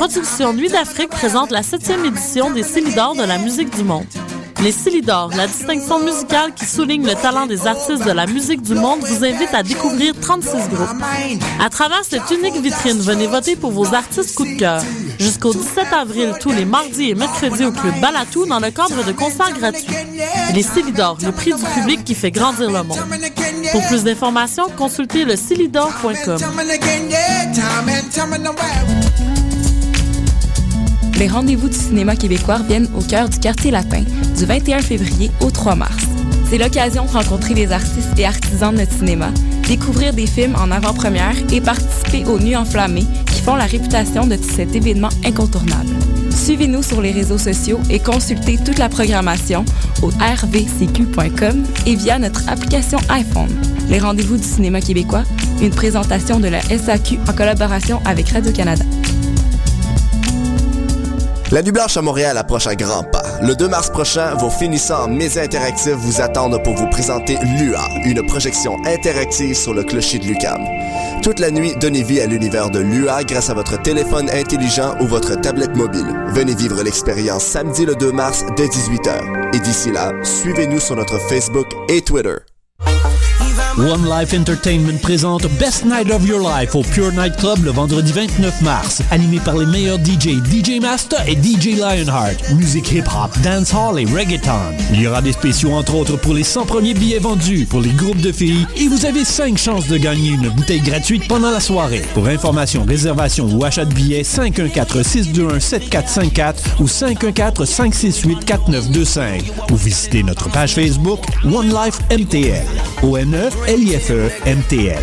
Les productions Nuit d'Afrique présentent la septième édition des Célidors de la musique du monde. Les Célidors, la distinction musicale qui souligne le talent des artistes de la musique du monde, vous invite à découvrir 36 groupes. À travers cette unique vitrine, venez voter pour vos artistes coup de cœur. Jusqu'au 17 avril, tous les mardis et mercredis au Club Balatou dans le cadre de concerts gratuits. Les Célidors, le prix du public qui fait grandir le monde. Pour plus d'informations, consultez le Les rendez-vous du cinéma québécois viennent au cœur du quartier latin du 21 février au 3 mars. C'est l'occasion de rencontrer les artistes et artisans de notre cinéma, découvrir des films en avant-première et participer aux Nuits enflammées qui font la réputation de cet événement incontournable. Suivez-nous sur les réseaux sociaux et consultez toute la programmation au rvcq.com et via notre application iPhone. Les rendez-vous du cinéma québécois, une présentation de la SAQ en collaboration avec Radio-Canada. La Nuit Blanche à Montréal approche à grands pas. Le 2 mars prochain, vos finissants en médias interactifs vous attendent pour vous présenter LUA, une projection interactive sur le clocher de Lucam. Toute la nuit, donnez vie à l'univers de LUA grâce à votre téléphone intelligent ou votre tablette mobile. Venez vivre l'expérience samedi le 2 mars dès 18h. Et d'ici là, suivez-nous sur notre Facebook et Twitter. One Life Entertainment présente Best Night of Your Life au Pure Night Club le vendredi 29 mars. Animé par les meilleurs DJ, DJ Master et DJ Lionheart. Musique hip-hop, dancehall et reggaeton. Il y aura des spéciaux entre autres pour les 100 premiers billets vendus pour les groupes de filles et vous avez 5 chances de gagner une bouteille gratuite pendant la soirée. Pour information, réservation ou achat de billets, 514-621-7454 ou 514-568-4925. Ou visitez notre page Facebook One Life MTL. LIFE MTL.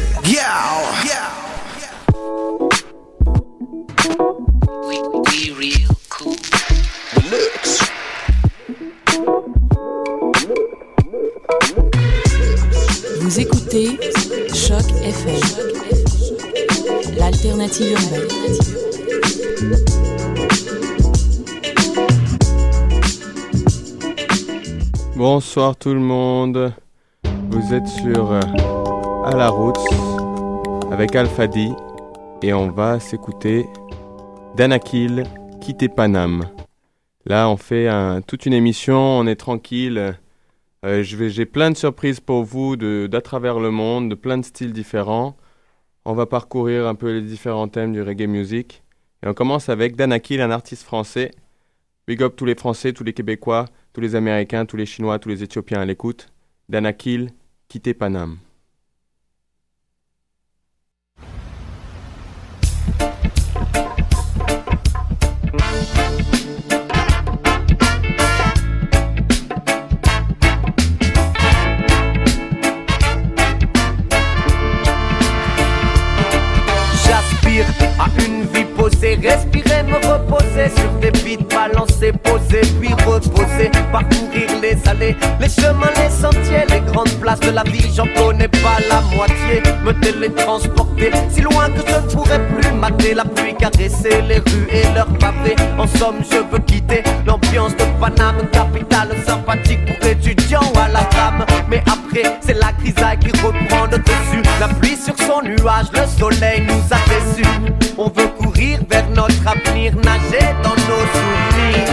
Vous écoutez Choc FM, l'alternative urbaine. Bonsoir tout le monde. Vous êtes sur euh, À la route avec Alphadi et on va s'écouter Danakil Quitter Paname. Là, on fait toute une émission, on est tranquille. Euh, j'ai plein de surprises pour vous d'à travers le monde, de plein de styles différents. On va parcourir un peu les différents thèmes du reggae music. Et on commence avec Danakil, un artiste français. Big up tous les Français, tous les Québécois, tous les Américains, tous les Chinois, tous les Éthiopiens à l'écoute. Danakil, quitter Paname. J'aspire à une vie posée, reposer sur des vides balancés, poser, puis reposer, parcourir les allées, les chemins, les sentiers, les grandes places de la vie, j'en connais pas la moitié, me télétransporter si loin que je ne pourrais plus mater la pluie, caresser les rues et leurs pavés. En somme, je veux quitter l'ambiance de Paname, capitale sympathique pour étudiants à la trame. Mais après, c'est la grisaille qui reprend le dessus. La pluie sur son nuage, le soleil nous a déçus. On veut courir vers notre avenir, nager dans nos souvenirs.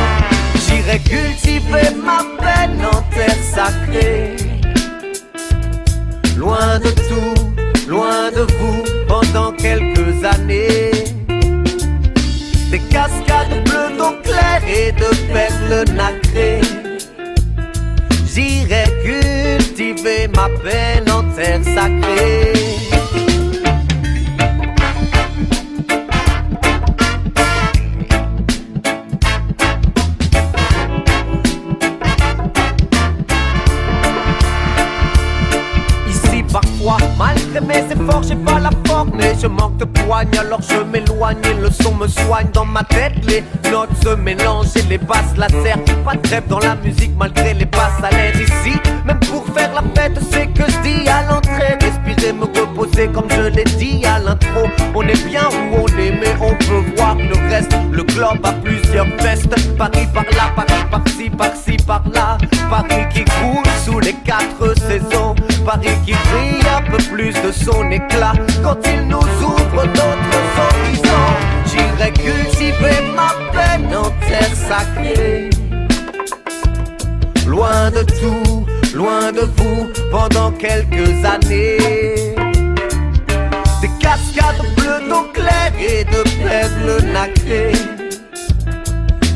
J'irai cultiver ma peine en terre sacrée. Loin de tout, loin de vous, pendant quelques années. Des cascades bleues d'eau claire et de perles nacrées. J'irai cultiver ma peine en terre sacrée. Malgré mes efforts, j'ai pas la forme. Et je manque de poigne, alors je m'éloigne. Et le son me soigne dans ma tête. Les notes se mélangent et les basses lacèrent Pas de trêve dans la musique malgré les basses à l'air Ici, même pour faire la fête, c'est que je dis à l'entrée. Respirer, me reposer comme je l'ai dit à l'intro. On est bien où on est, mais on peut voir le reste. Le globe a plusieurs vestes Paris par là, Paris par-ci, par-ci, par-là. Paris qui coule sous les quatre saisons Paris qui brille un peu plus de son éclat Quand il nous ouvre d'autres horizons J'irai cultiver ma peine en terre sacrée. Loin de tout, loin de vous pendant quelques années. Des cascades bleues d'eau claire et de perles nacrées.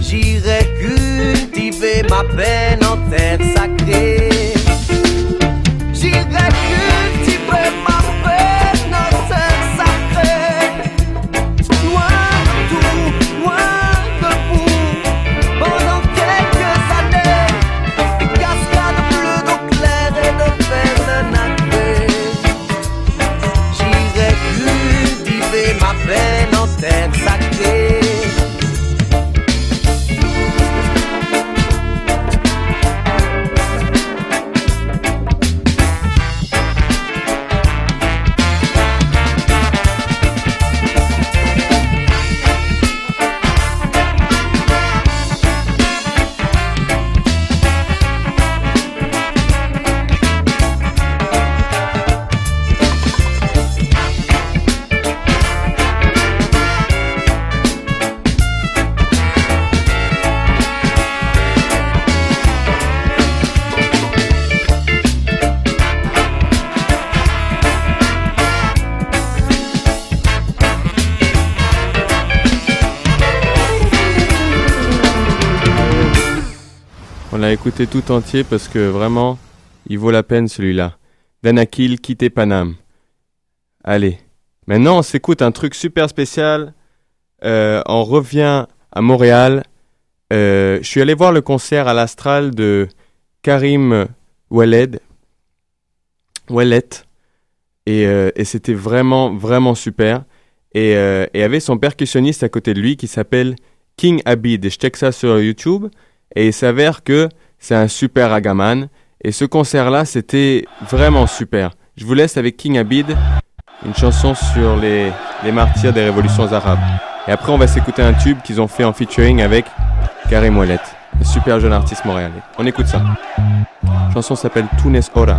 J'irai cultiver ma peine en terre sacrée. Écouté tout entier parce que vraiment, il vaut la peine celui-là. Danakil, quittez Paname. Allez. Maintenant, on s'écoute un truc super spécial. Euh, on revient à Montréal. Euh, je suis allé voir le concert à l'Astral de Karim Oueled. Ouellet. Et, euh, et c'était vraiment, vraiment super. Et, et avait son percussionniste à côté de lui qui s'appelle King Abid. Et je check ça sur YouTube. Et il s'avère que c'est un super ragaman. Et ce concert-là, c'était vraiment super. Je vous laisse avec King Abid, une chanson sur les, les martyrs des révolutions arabes. Et après, on va s'écouter un tube qu'ils ont fait en featuring avec Karim Ouellet, un super jeune artiste montréalais. On écoute ça. La chanson s'appelle Tunes Ora.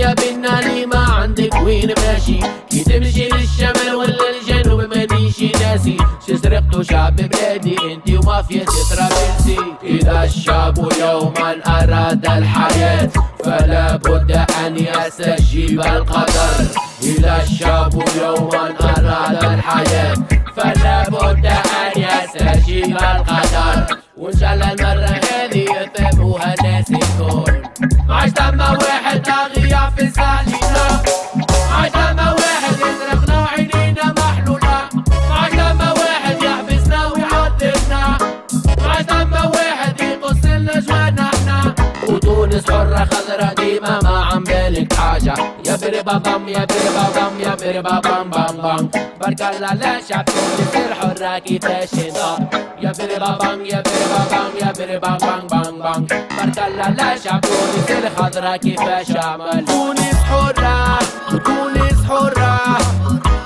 يا بنا لي ما عندك وين ماشي. كي تمشي للشمال ولا الجنوب مانيش ناسي سرقتوا شعب بلادي انتي ومافيا تترابلسي إذا الشعب يوما اراد الحياة فلا بد أن يستجيب القدر. إذا الشعب يوما أراد الحياة فلا بد أن يستجيب القدر. وإن شاء الله ديما ما عم بالك حاجة. يا بري بابام يا بري بابام يا بري بابام بام بام بارك الله لا شعب تونس الحرة كيفاش ينضم يا بري بابام يا بري بابام يا بري بابام بام بام بارك الله لا شعب تونس الخضرا كيفاش عمل تونس حرة وتونس حرة.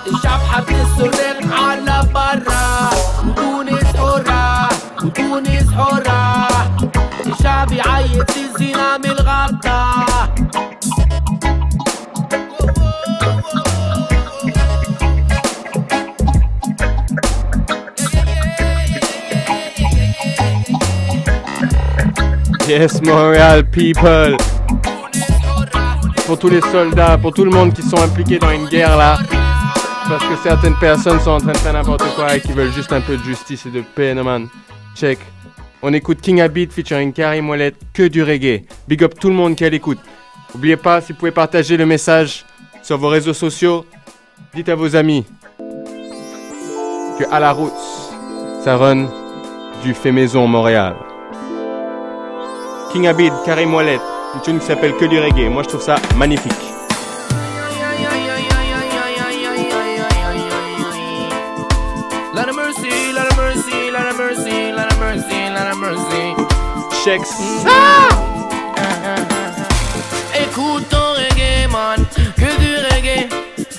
الشعب حب السرق على برا الشعب يعيط في الزنا من الغطا Yes, Montréal people. Pour tous les soldats, pour tout le monde qui sont impliqués dans une guerre là. Parce que certaines personnes sont en train de faire n'importe quoi et qui veulent juste un peu de justice et de paix, no man. Check. On écoute King Abid featuring Karim Ouellet, que du reggae. Big up tout le monde qui l'écoute. N'oubliez pas, si vous pouvez partager le message sur vos réseaux sociaux, dites à vos amis que à la route, ça run du fait maison Montréal. King Abid, Karim Ouellet, une tune qui s'appelle Que du reggae. Moi je trouve ça magnifique. Check Écoute ton reggae, man, que du reggae.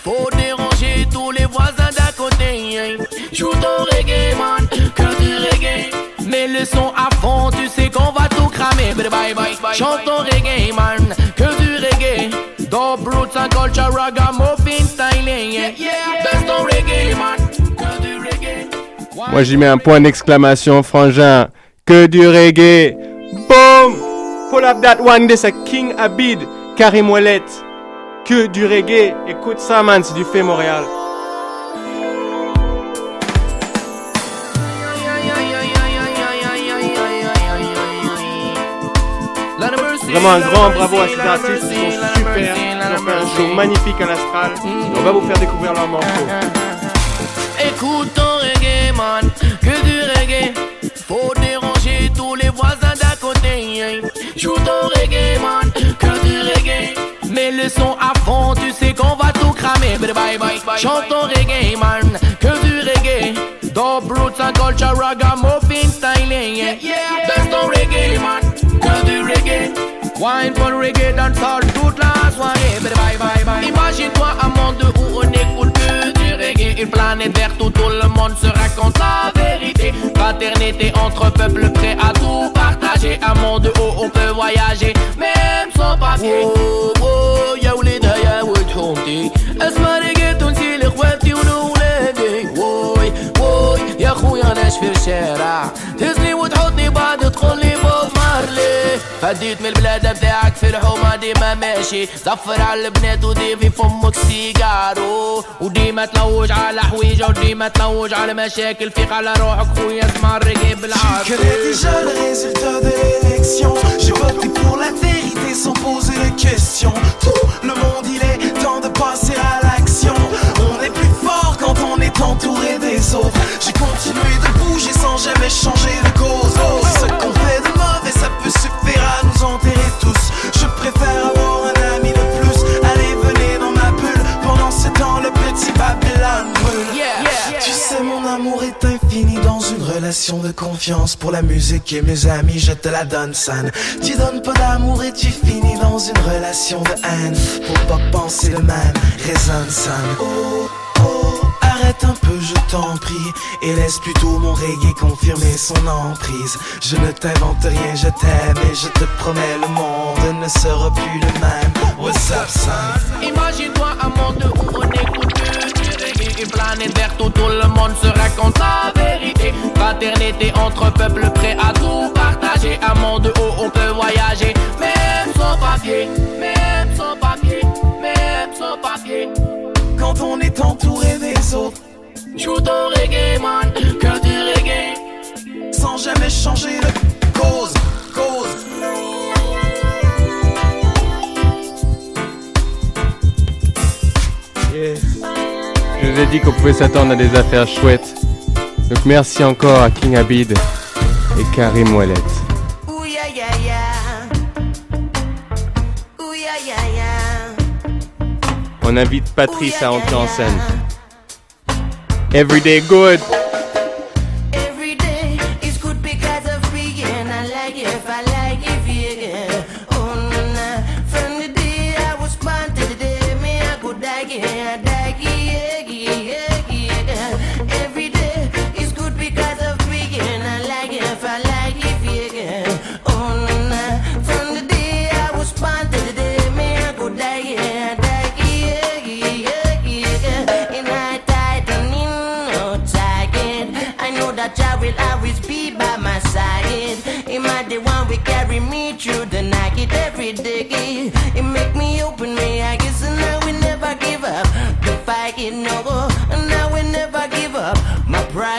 Faut déranger tous les voisins d'à côté. Joue ton reggae, man, que du reggae. Mets le son à fond, tu sais qu'on va tout cramer. Bye bye bye bye. Chante ton reggae, man, que du reggae. Dub roots and culture, ragamuffin styling. Yeah, yeah. Ton reggae, man, que du reggae. Moi j'y mets un point d'exclamation, frangin. Que du reggae. Boom! Pull up that one, this a King Abid, Karim Ouellet. Que du reggae. Écoute ça, man, c'est du fait Montréal. Vraiment un grand bravo à ces artistes, ils sont super. Ils ont fait un show magnifique à l'Astral. On va vous faire découvrir leurs morceaux. Écoute ton reggae, man, que du reggae. Faut le son à fond, tu sais qu'on va tout cramer. Bye bye. Chante ton reggae, man, que du reggae. Dub roots and culture, ragamuffin styling. Yeah, yeah. That's ton reggae, man, que du reggae. Wine le reggae dans toute la soirée. Bye bye bye. Imagine-toi un monde Une planète verte où tout le monde se raconte la vérité. Fraternité entre peuples prêts à tout partager. Un monde où on peut voyager, même sans papier. Oh, oh, يا وليدها يا ولد حومتي اسمع رقيت ونسي لاخواتي ولولادي ووي ووي يا خويا انا في الشارع تهزني وتحطني بعد تقول لي بوب مارلي هديت من البلاد بتاعك في الحومة ديما ماشي زفر على البنات ودي في فمك سيجارو وديما تلوج على حويجة وديما تلوج على مشاكل فيق على روحك خويا اسمع الرقي Tu بالعافية connais déjà le résultat de l'élection. J'ai voté pour la vérité sans poser de questions. Tout le monde, il est temps de passer à l'action. On est plus fort quand on est entouré des autres. J'ai continué de bouger sans jamais changer de cause. Oh, ce qu'on fait de mauvais, ça peut suffire à nous enterrer tous. Je préfère avoir un ami de plus. Allez, venez dans ma bulle. Pendant ce temps, le petit Babylone brûle. Yeah, yeah, Tu sais, mon amour est infini dans une relation de confiance. Pour la musique et mes amis, je te la donne san. Tu donnes pas d'amour et tu finis dans une relation de haine. Faut pas penser le même, résonne san. Oh, arrête un peu, je t'en prie. Et laisse plutôt mon reggae confirmer son emprise. Je ne t'invente rien, je t'aime et je te promets, le monde ne sera plus le même. What's up, son? Imagine-toi un monde où on écoute que reggae Une planète verte où tout le monde se raconte la vérité Fraternité entre peuples prêts à tout partager Un monde où on peut voyager Même sans papier, même sans papier, même sans papier Quand on est entouré des autres, Joue ton reggae man, que du reggae sans jamais changer de cause, cause. Yes. Je vous ai dit qu'on pouvait s'attendre à des affaires chouettes. Donc merci encore à King Abid et Karim Ouellet. Ooh yeah yeah yeah. On invite Patrice à entrer en scène. Everyday good.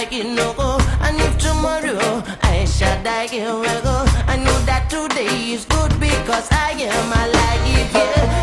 Pride get no go, and if tomorrow I shall die, get go. I know that today is good because I am alive. Yeah,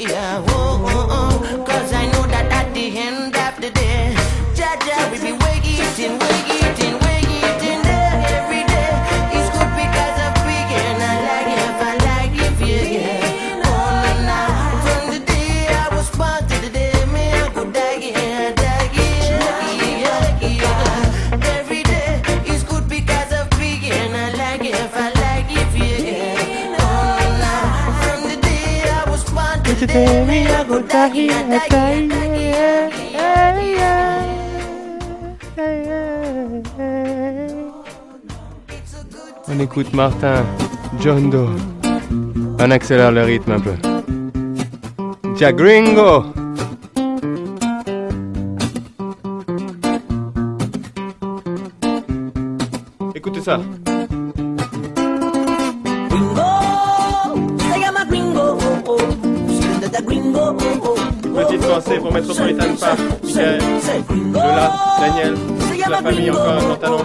yeah, whoa. On écoute Martin, John Doe. On accélère le rythme un peu. Jagringo! Écoutez ça. Pour Metropolitan Park, Michael, Lola, Daniel, la famille encore à Pantalon.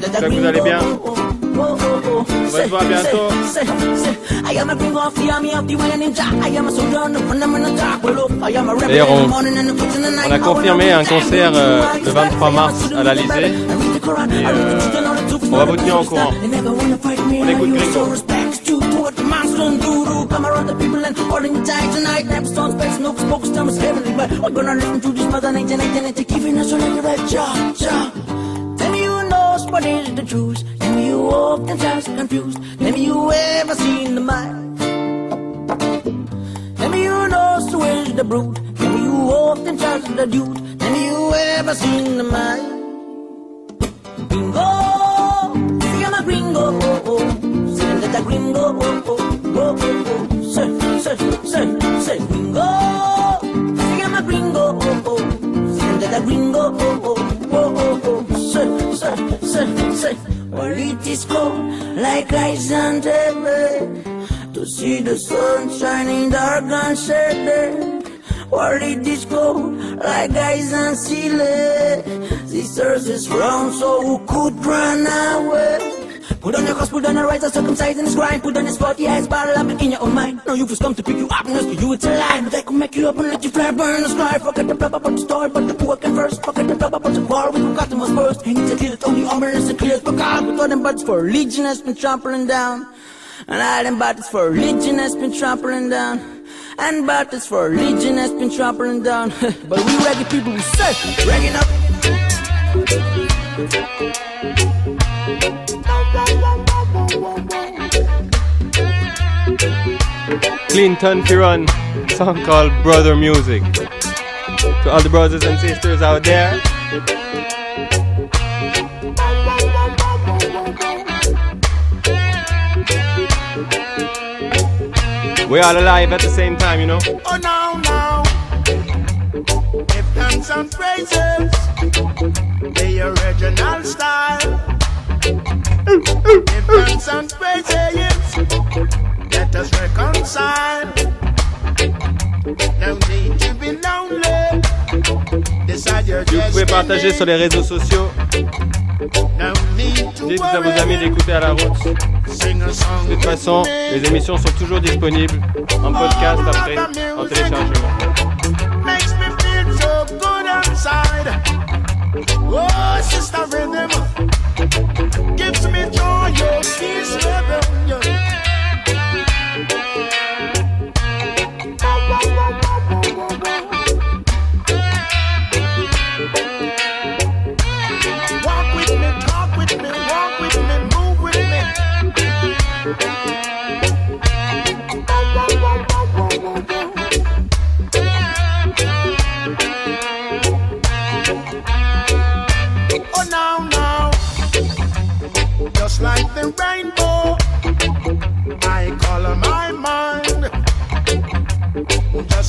J'espère que vous allez bien. On va se voir bientôt. D'ailleurs, on, on a confirmé un concert euh, le 23 mars à l'Alizé. Euh, on va vous tenir au courant. On écoute Gringo. Come around the people and holding you tight tonight. Never stone space, no spokes, time is heavenly. But we're gonna listen to this mother nature, nature, nature, giving us a like right job, job. Tell me you know what is the truth. Tell me you often just confused. Tell me you ever seen the mind. Tell me you know so is the brute. Tell me you often just the dude. Tell me you ever seen the mind. Say, say, say, gringo, see I'm gringo, oh, oh. That gringo, oh, oh, oh, oh, oh. Say, say, say, say. Well, it is cold like ice on the to see the sun shining dark and shaded. While it is cold like ice and ceiling. This earth is round, so who could run away? Put on your cross, put on your right, circumcised in this grind. Put on this spot, yeah, it's battle up in your own mind. No, you've just come to pick you up and rescue you, it's a lie. But they can make you up and let you fly, burn the sky. Forget the blab about the story, but the poor can first. Forget the blab about the war, we forgot them was first. And it's a clear, it's only ominous and clear. But God, with all them buttons for religion has been trampling down. And all them buttons for religion has been trampling down. And buttons for religion has been trampling down. but we reggae people, we say, reggae up. Clinton Firon, song called Brother Music. To all the brothers and sisters out there. We're all alive at the same time, you know. Oh no, no. If them some phrases, the original style. if them some phrases, let us reconcile. No need to be lonely. Decide your Vous pouvez partager sur les réseaux sociaux. Dites à vos amis d'écouter à la route. De toute façon, les émissions sont toujours disponibles en podcast après, en téléchargement. Makes me feel so good inside. Oh, sister rhythm gives me joy, your kiss.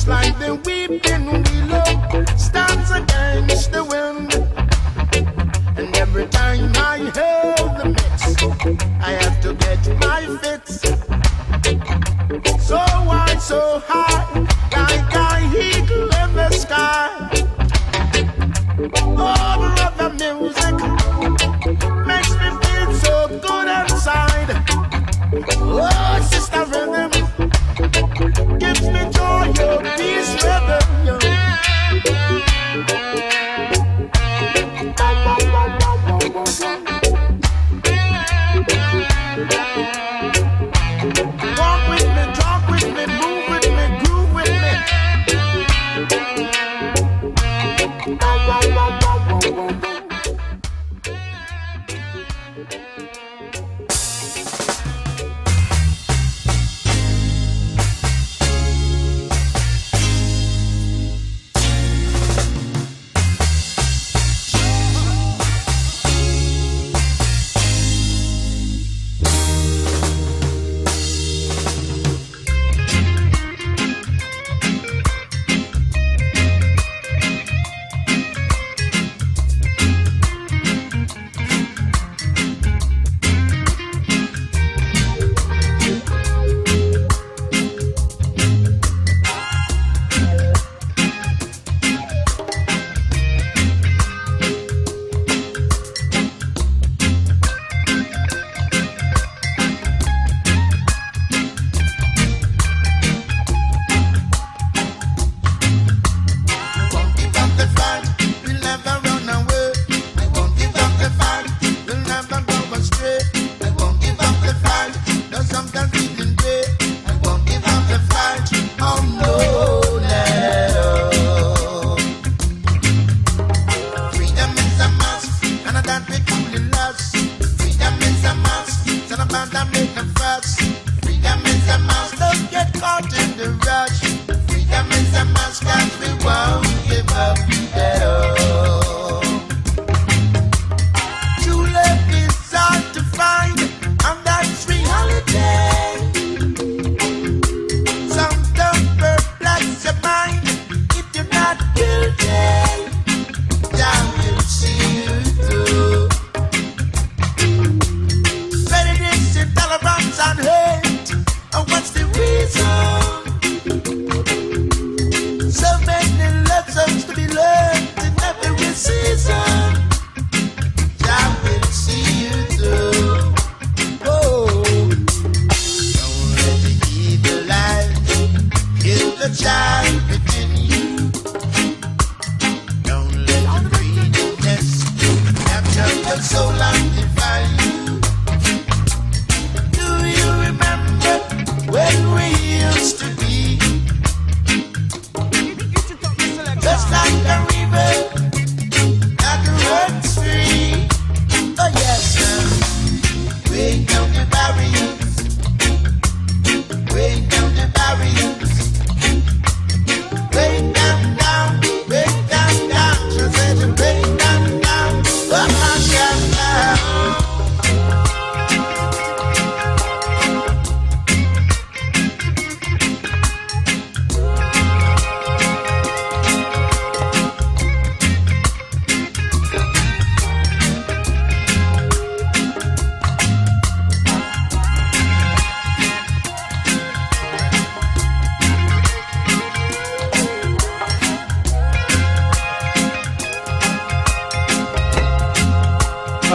much like the weeping willow.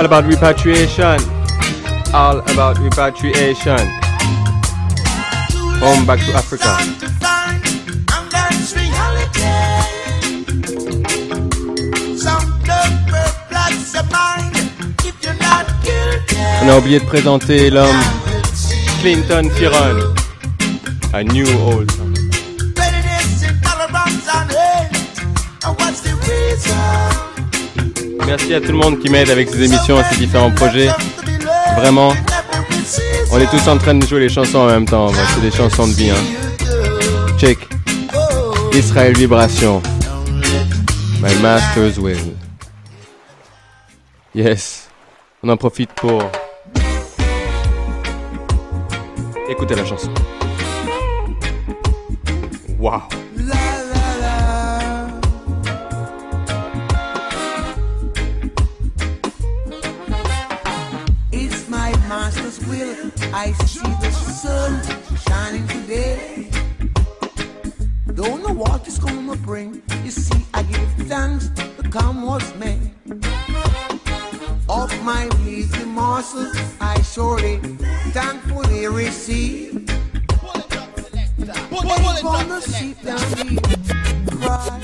About repatriation. All about repatriation. Home back to Africa. On a oublié de présenter l'homme Clinton Firon. A new old. Merci à tout le monde qui m'aide avec ces émissions ces différents projets. Vraiment, on est tous en train de jouer les chansons en même temps. C'est des chansons de vie. Hein. Check. Israël Vibration. My Master's Will. Yes. On en profite pour écouter la chanson. Wow. I see the sun shining today. Don't know what it's gonna bring. You see, I give thanks to come what's made. Of my lazy morsels, I surely thankfully receive. Ain't gonna sit down here cry.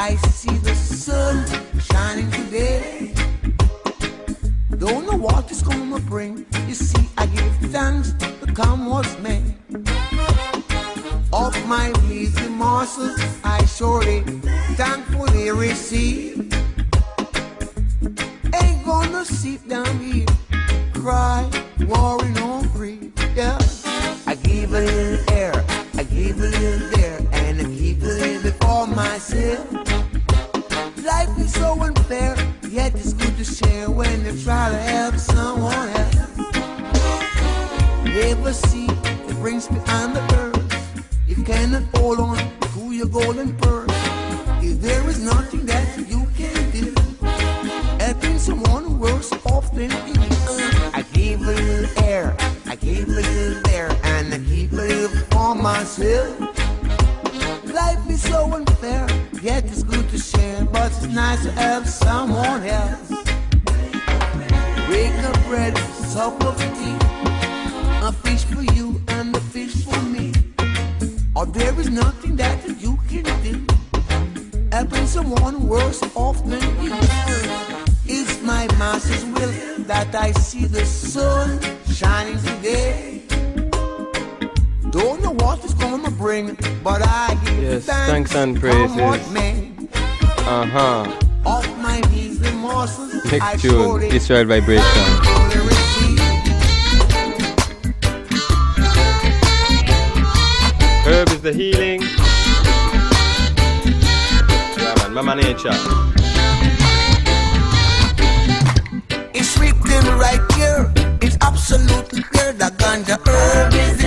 I see the sun shining today. Don't know what it's gonna bring. You see, I give thanks to come what's made. Of my lazy morsels, I surely thankfully receive. Ain't gonna sit down here, cry, worry, no grief. Yeah, I give a little air, I give a little there, myself. Life is so unfair, yet it's good to share when you try to help someone else. Never see the brings behind the earth. You cannot hold on to your golden purse. If there is nothing that you can do, helping someone worse off than you. I give a little air, I give a little there, and I keep a little for myself. So unfair, yet it's good to share, but it's nice to have someone else. Break of bread, sup of tea, a fish for you and a fish for me. Or there is nothing that you can do, helping someone worse off than you. It's my master's will that I see the sun shining today. Bring, but I give Yes, thanks, thanks and praises. Uh huh. Of my measly morsels, I Next tune, Israel Vibration. Herb is the healing. Yeah, man, Mama Nature. It's written right here. It's absolutely clear that ganja herb is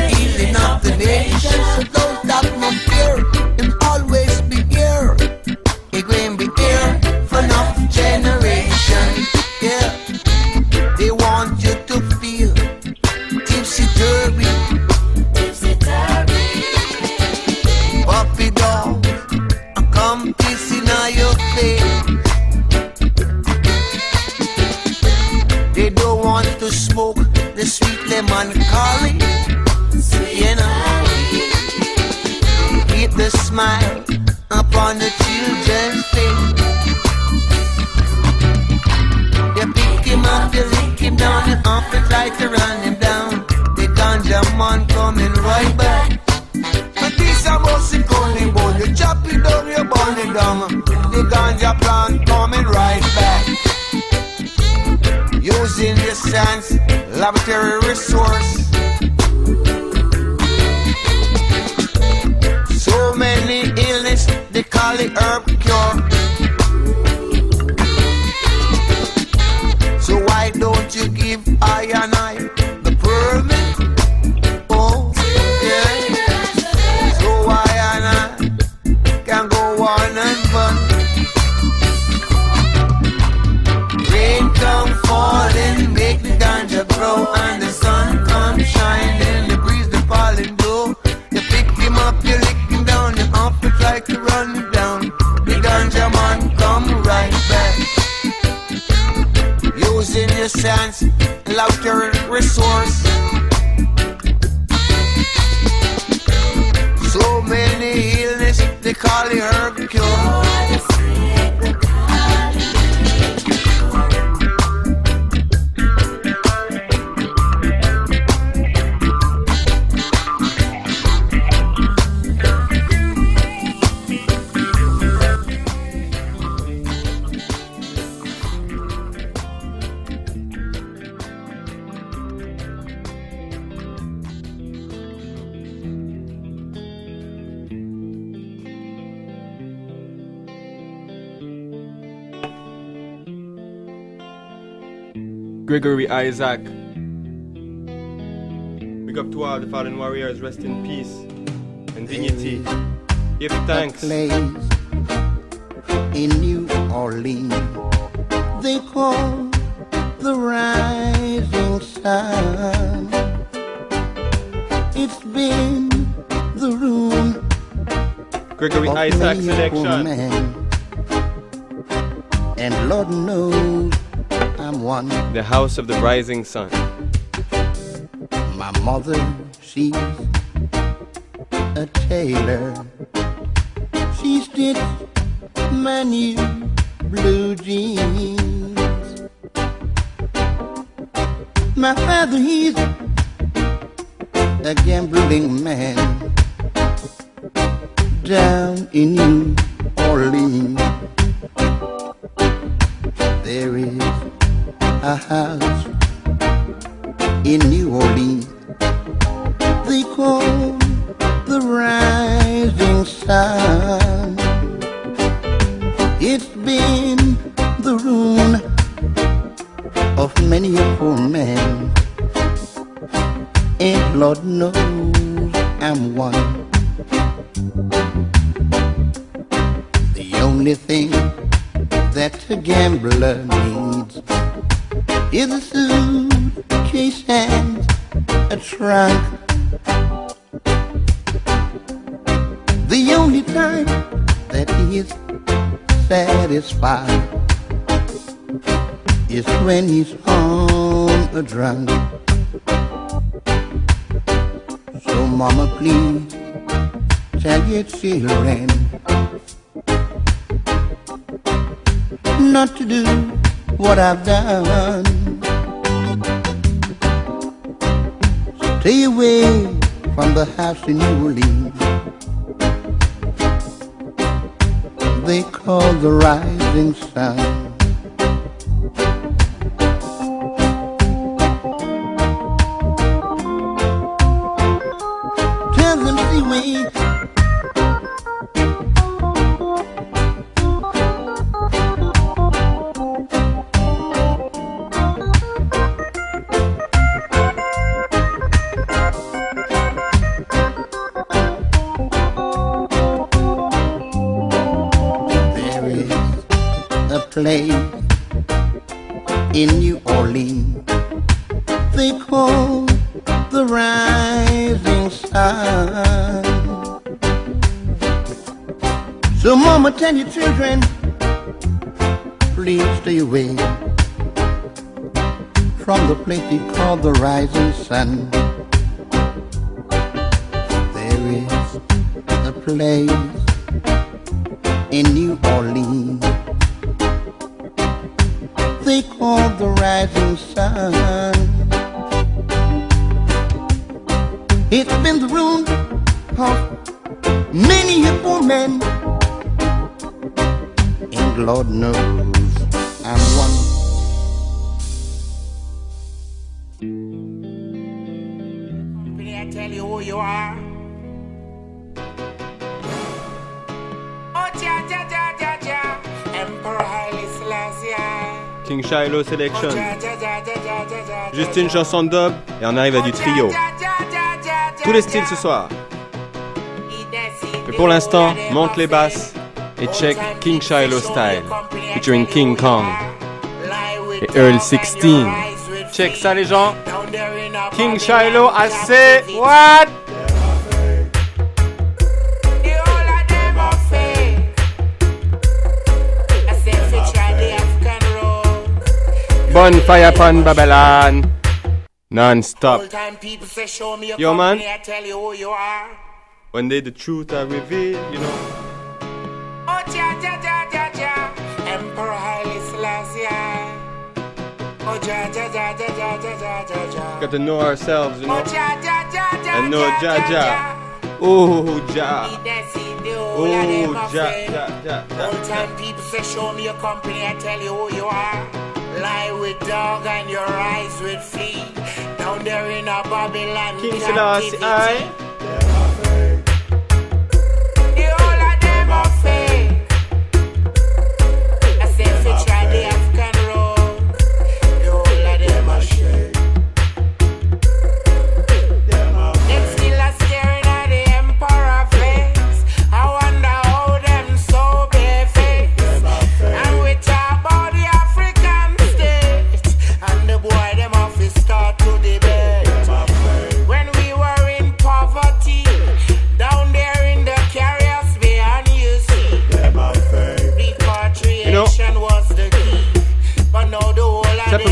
Gregory Isaac. Big up to all the fallen warriors, rest in peace and dignity. Give thanks. place in New Orleans they call the rising sun. It's been the room. Gregory of Isaac many a selection. man. And Lord knows I'm. The House of the Rising Sun. My mother, she's a tailor. She stitched my new blue jeans. My father, he's a gambling man down in New Orleans. House in New Orleans. In New Orleans they call the rising sun. So, Mama, tell your children, please stay away from the place they call the rising sun. Selection. Juste une chanson de dub et on arrive à du trio. Tous les styles ce soir. Mais pour l'instant, monte les basses et check King Shiloh Style, featuring King Kong et Earl 16. Check ça les gens. King Shiloh assez. What? Bonfire upon Babylon. Non-stop. Old time people say, show me your Yo, man. company, I tell you who you are. One day the truth are revealed, you know. Oh, ja, ja, ja, ja, ja. Emperor Haile Selassie. Oh, ja, ja, ja, ja, ja, ja, ja, ja, ja. Got to know ourselves, you know. Oh, ja, ja, ja, ja, And know ja, ja, ja. Oh, Jah. That's it, the Oh, whole of them Jah, are fake. Jah, Jah, Jah. Old time people say, show me your company, I tell you who you are. Lie with dog and your eyes with flea. Down there in a Babylon King Selassie, I.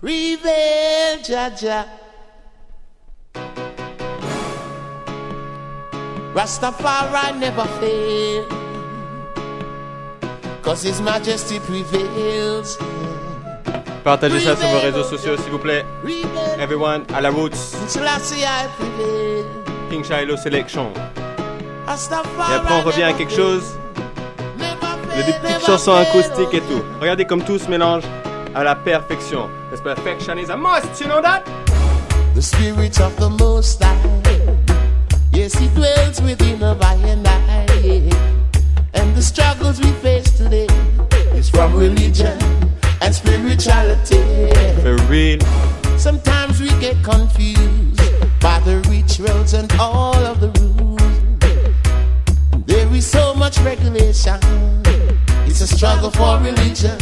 Prevail, Jaja. Rastafari never fail. Cause His Majesty prevails. Partagez ça sur vos réseaux sociaux, s'il vous plaît. Everyone, à la roots. King Shiloh selection. Et après, on revient à quelque chose. Il y a des petites chansons acoustiques et tout. Regardez comme tout se mélange à la perfection. This perfection is a must, you know that? The Spirit of the Most High. Yes, He dwells within a by and I. And the struggles we face today is from religion and spirituality. For real. Sometimes we get confused by the rituals and all of the rules. There is so much regulation. It's a struggle for religion.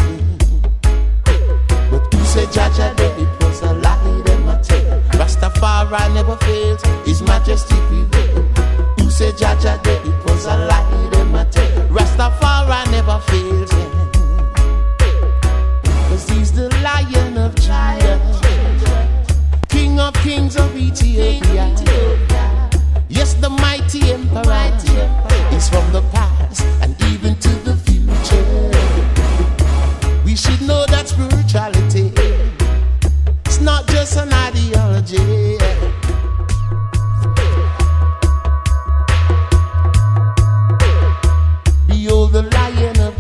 But who said Jaja that it was a lie them a tell? Rastafari never fails, His Majesty prevails. Who said Jaja that it was a lie them a tell? Rastafari never fails. Cause he's the lion of Judah, King of kings of Ethiopia. Yes, the mighty emperor is from the past and even to the future. We should know that spirituality just an ideology. The lion of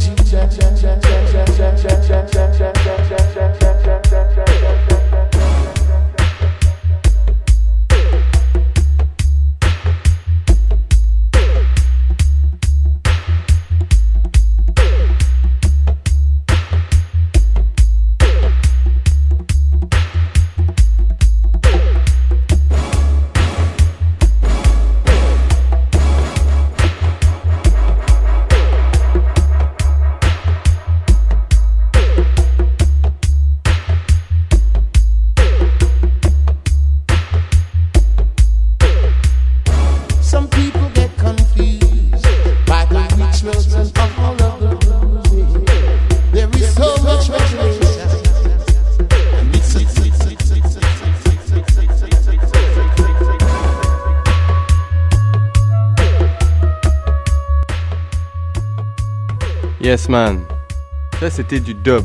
Ça, c'était du dub.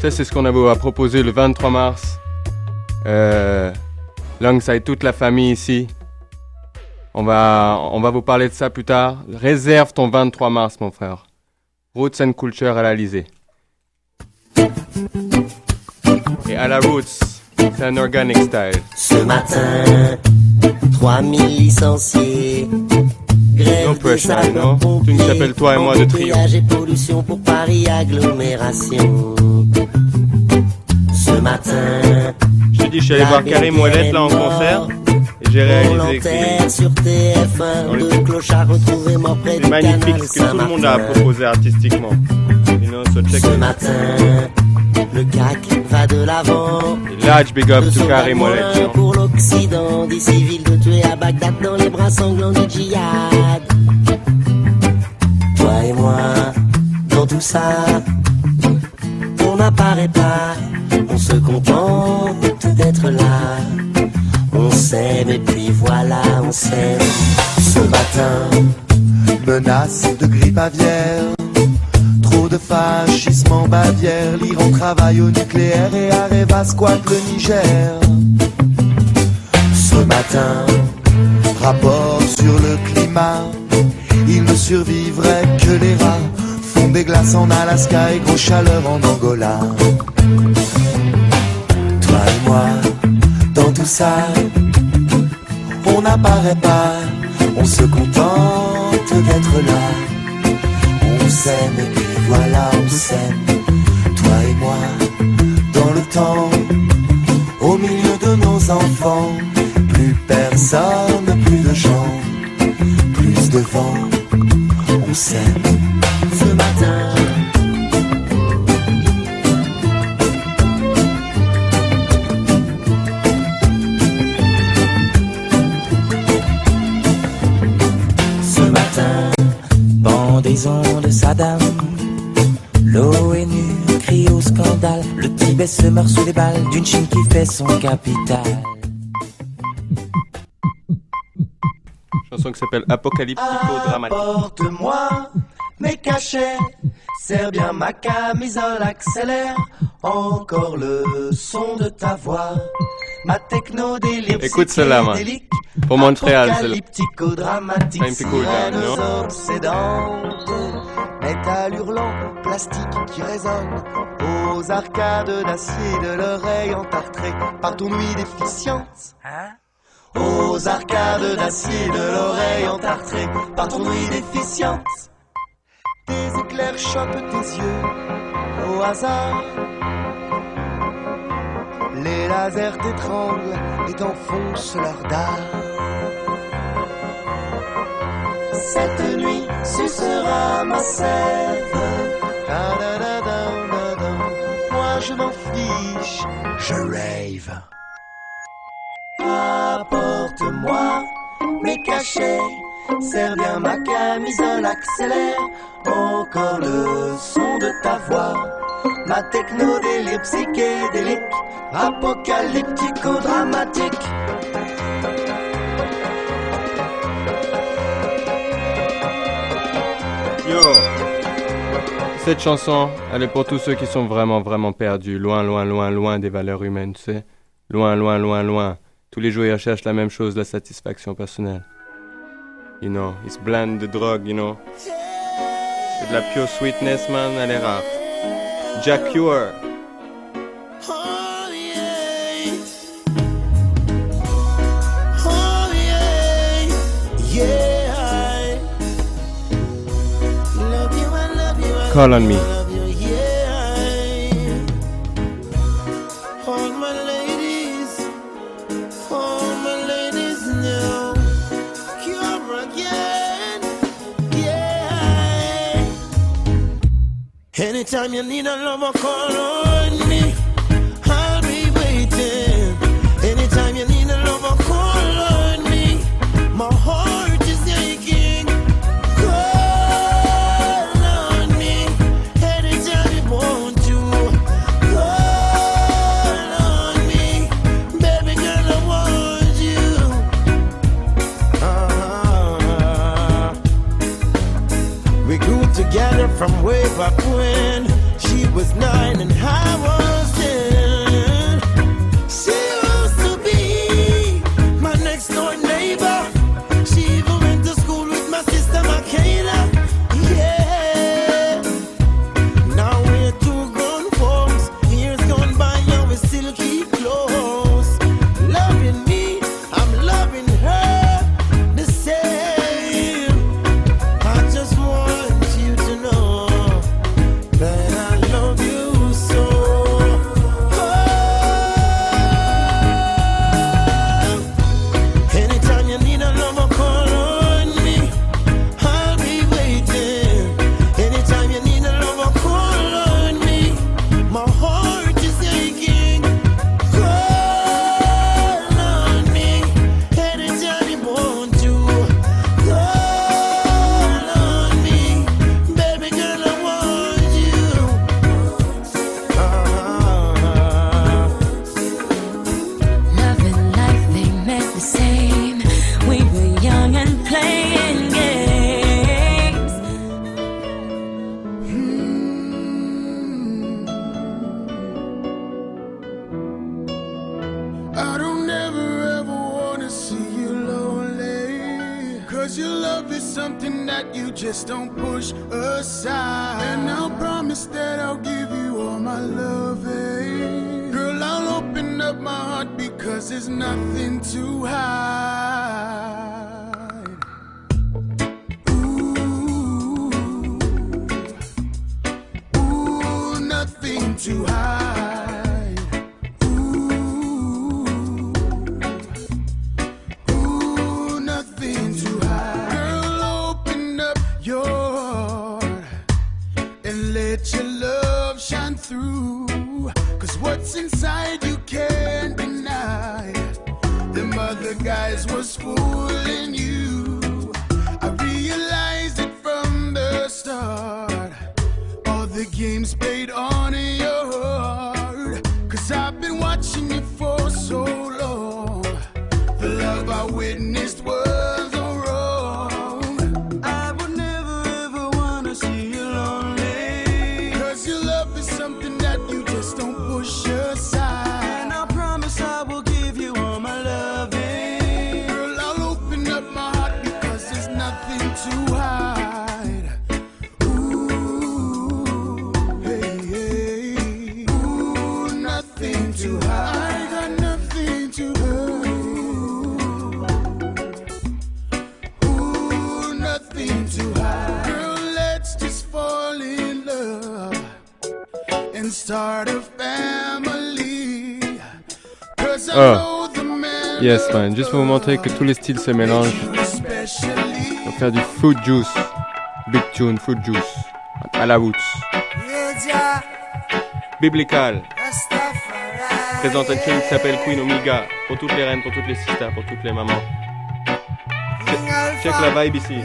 Ça, c'est ce qu'on avait à proposer le 23 mars. Euh, toute la famille ici. On va, on va vous parler de ça plus tard. Réserve ton 23 mars, mon frère. Roots and Culture à l'Alizé. Et à la Roots, c'est un organic style. Ce matin, 3000 licenciés. Grève pressure, non Tu nous appelles toi et moi de trio. et pollution pour Paris agglomération. Ce matin, J'ai dit, je suis allé voir Karim Ouellet là en concert. Et j'ai réalisé que sur TF1, deux clochards retrouvés morts près c'est du magnifique ce que tout le monde a proposé artistiquement. You know, so check Ce matin, le CAC va de l'avant. Large big up De to son Karim moins Ouellet. you know. pour l'Occident, des civils de tuer à Bagdad dans les bras sanglants du djihad. Toi et moi, dans tout ça, on n'apparaît pas, on se contente d'être là. On s'aime et puis voilà, on s'aime. Ce matin, Menace de grippe aviaire. De fascisme en Bavière. L'Iran travaille au nucléaire et Areva squatte le Niger. ce matin, Rapport sur le climat. Il ne survivrait que les rats. Fond des glaces en Alaska et grosse chaleur en Angola. toi et moi, Dans tout ça, on n'apparaît pas. On se contente d'être là. On s'aime voilà, on s'aime. Toi et moi, dans le temps, au milieu de nos enfants. Plus personne, plus de gens, plus de vent. On s'aime. ce matin. Ce matin, pendaison de Saddam, l'ONU crie au scandale, le Tibet se meurt sous les balles d'une Chine qui fait son capital. Chanson qui s'appelle Apocalyptico Dramatique. Apporte-moi mes cachets, serre bien ma camisole, accélère encore le son de ta voix. Ma techno délire Écoute man. psychédélique, Pour Montréal, celle-là. apocalyptico-dramatique, cool non? métal hurlant, plastique qui résonne, aux arcades d'acier de l'oreille entartrée par ton ouïe déficiente. Aux arcades d'acier de l'oreille entartrée par ton ouïe déficiente. Tes éclairs chopent tes yeux au hasard. Les lasers t'étranglent et t'enfoncent leur dard. Cette nuit, ce sera ma sève. Moi je m'en fiche, je rave. Apporte-moi mes cachets, serre bien ma camisole, accélère encore le son de ta voix. Ma techno délire psychédélique, apocalyptico-dramatique. Yo Cette chanson, elle est pour tous ceux qui sont vraiment, vraiment perdus, loin, loin, loin, loin des valeurs humaines, tu sais. Loin, loin, loin, loin. Tous les jours, ils recherchent la même chose, la satisfaction personnelle. You know, ils se blindent de drogue, you know. C'est de la pure sweetness, man, elle est rare. Jack Cure. Yeah. Come again, yeah. Anytime you need a lover, call on from way back Oh. Yes, man. Juste pour vous montrer que tous les styles se mélangent. On va faire du food juice. Big tune, food juice. À la woods. Biblical. Présente un tune qui s'appelle Queen Omega. Pour toutes les reines, pour toutes les sisters, pour toutes les mamans. Check, la vibe ici.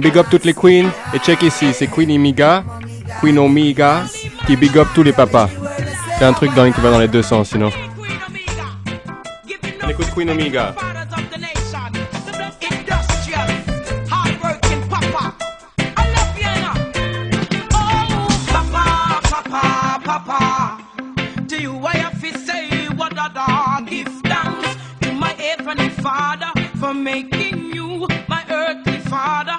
big up toutes les queens. Et check ici, c'est Queen Imiga, Queen Omega, qui big up tous les papas. C'est un truc dans, qui va dans les deux sens sinon. On écoute Queen Omega. Father, for making you my earthly father.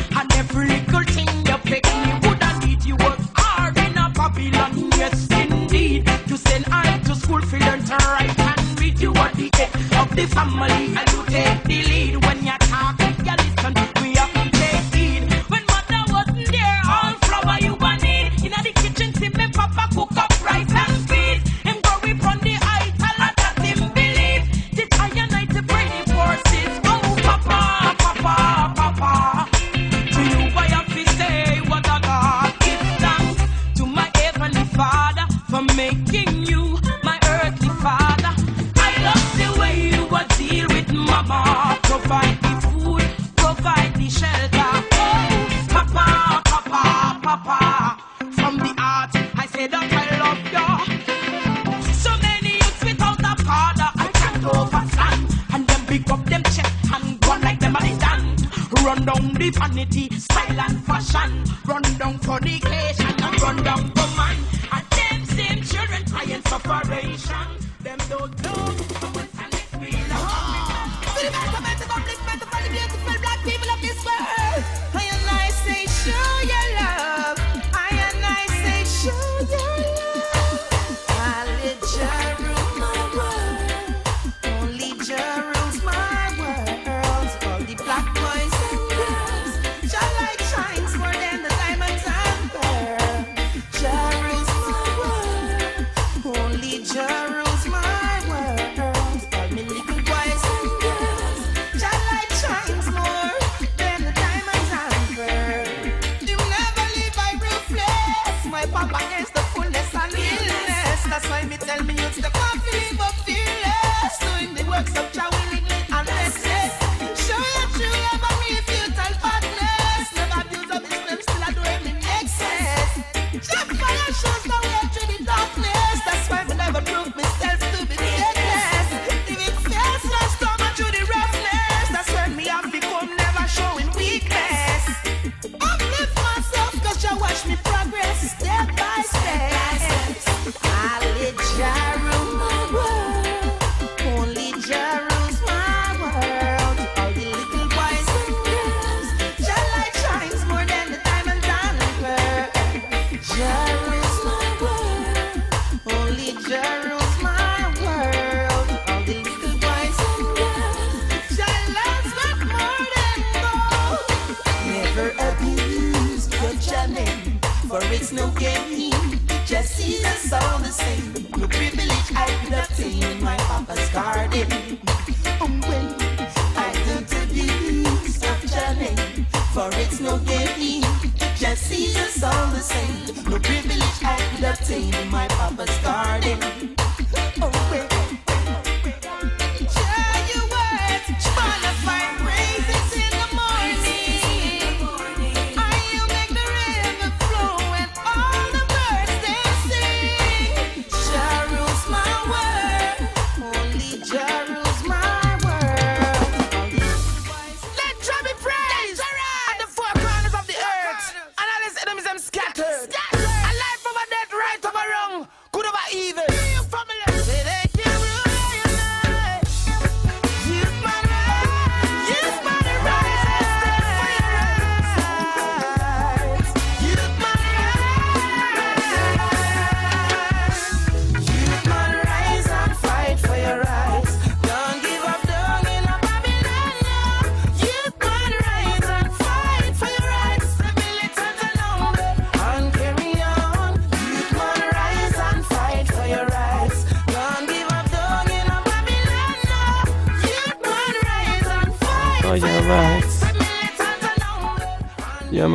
right and read you what he the of the family and you take the lead.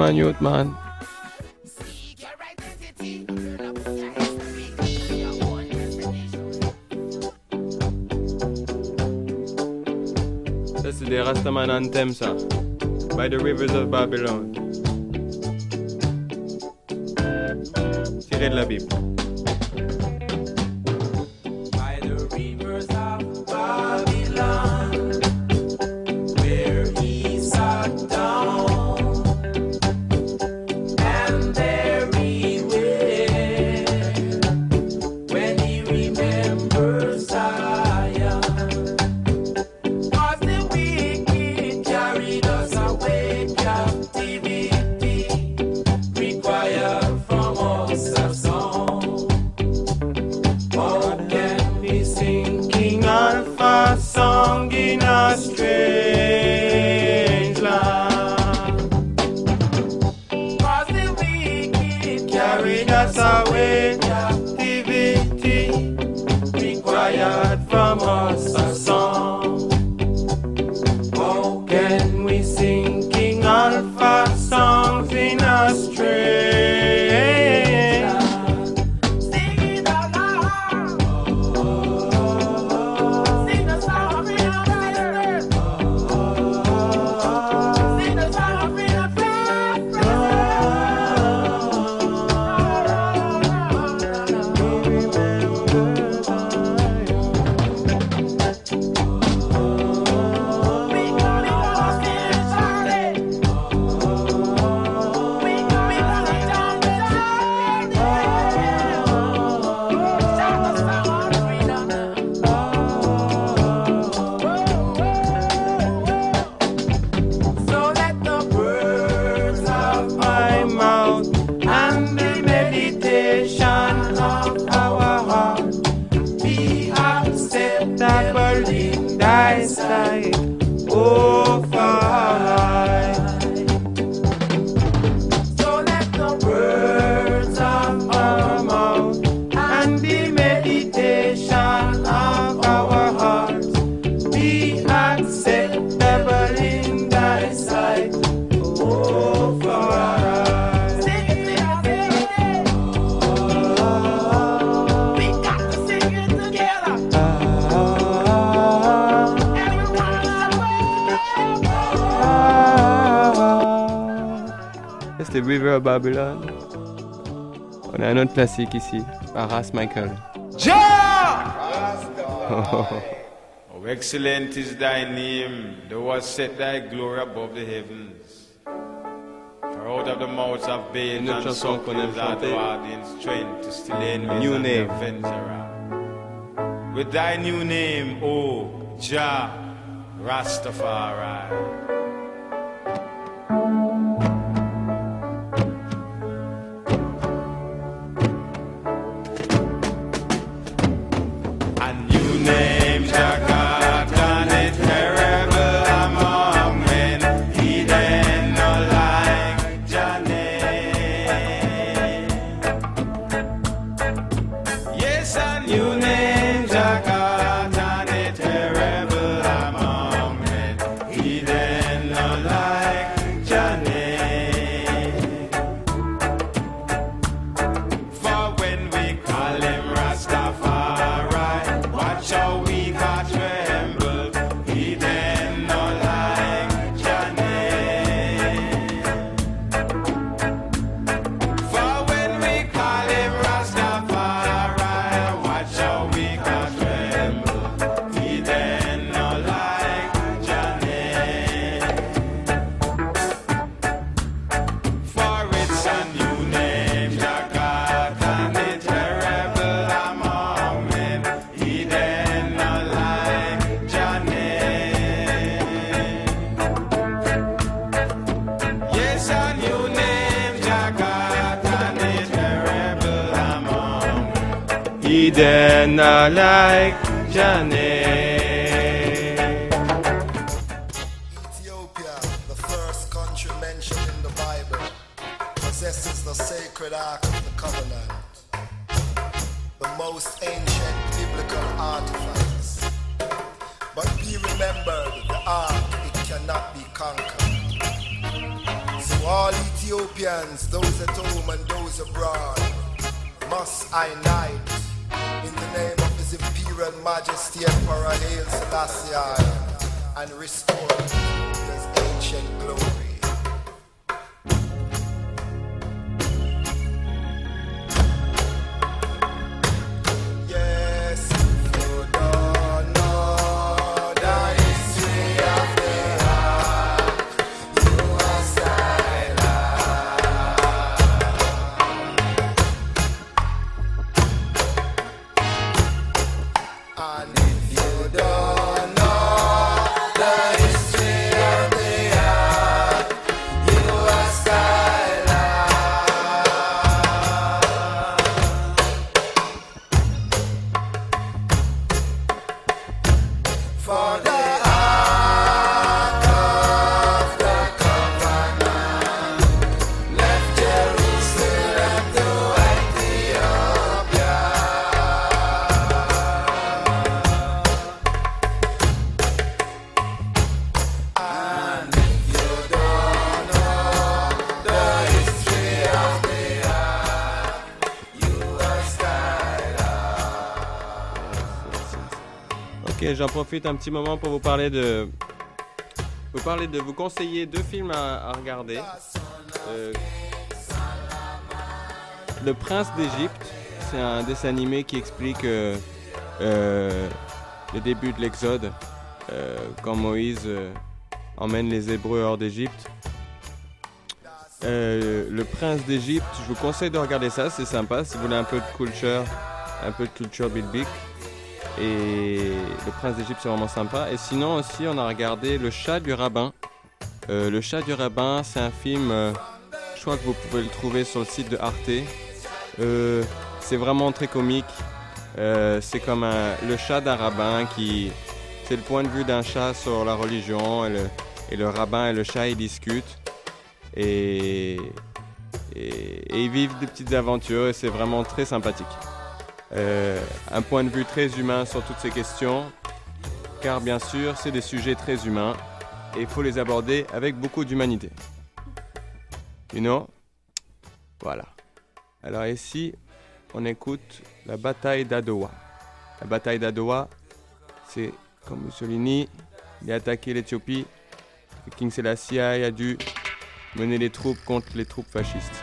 Mann, gut, Mann. Das ist der Rastaman Antemsa, by the rivers of Babylon. pass way. classique ici, Arras Michael. Yeah! Oh, excellent is thy name, thou hast set thy glory above the heavens. For out of the mouths of babes and sucklings art thou in strength to still enemies new name. With thy new name, O Jah Rastafari. Then I like cennet j'en profite un petit moment pour vous parler de. Vous parler de vous conseiller deux films à, regarder. Euh, Le Prince d'Égypte, c'est un dessin animé qui explique euh, euh, le début de l'Exode, quand Moïse emmène les Hébreux hors d'Égypte. Le Prince d'Égypte, je vous conseille de regarder ça, c'est sympa si vous voulez un peu de culture, un peu de culture bilbique. Et le Prince d'Égypte, c'est vraiment sympa. Et sinon aussi, on a regardé Le Chat du Rabbin. Euh, le Chat du Rabbin, c'est un film, euh, je crois que vous pouvez le trouver sur le site de Arte. Euh, c'est vraiment très comique. C'est comme le chat d'un rabbin qui... C'est le point de vue d'un chat sur la religion. Et le, rabbin et le chat, ils discutent. Et, et ils vivent des petites aventures et c'est vraiment très sympathique. Euh, un point de vue très humain sur toutes ces questions, car bien sûr, c'est des sujets très humains et il faut les aborder avec beaucoup d'humanité. You know? Voilà. Alors ici, on écoute la bataille d'Adowa. La bataille d'Adowa, c'est quand Mussolini il a attaqué l'Éthiopie, King Selassie a dû mener les troupes contre les troupes fascistes.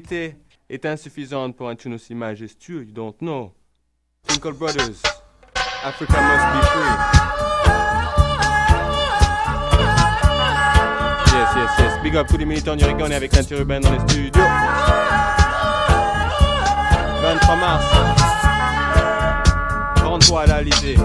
personnalité est insuffisante pour un Tunusi majestueux, you don't know. Uncle Brothers, Africa must be free. Yes, yes, yes. Big up tous les militants du reggae, on est avec l'Interurbain dans les studios. 23 mars, 33 à l'Alizé.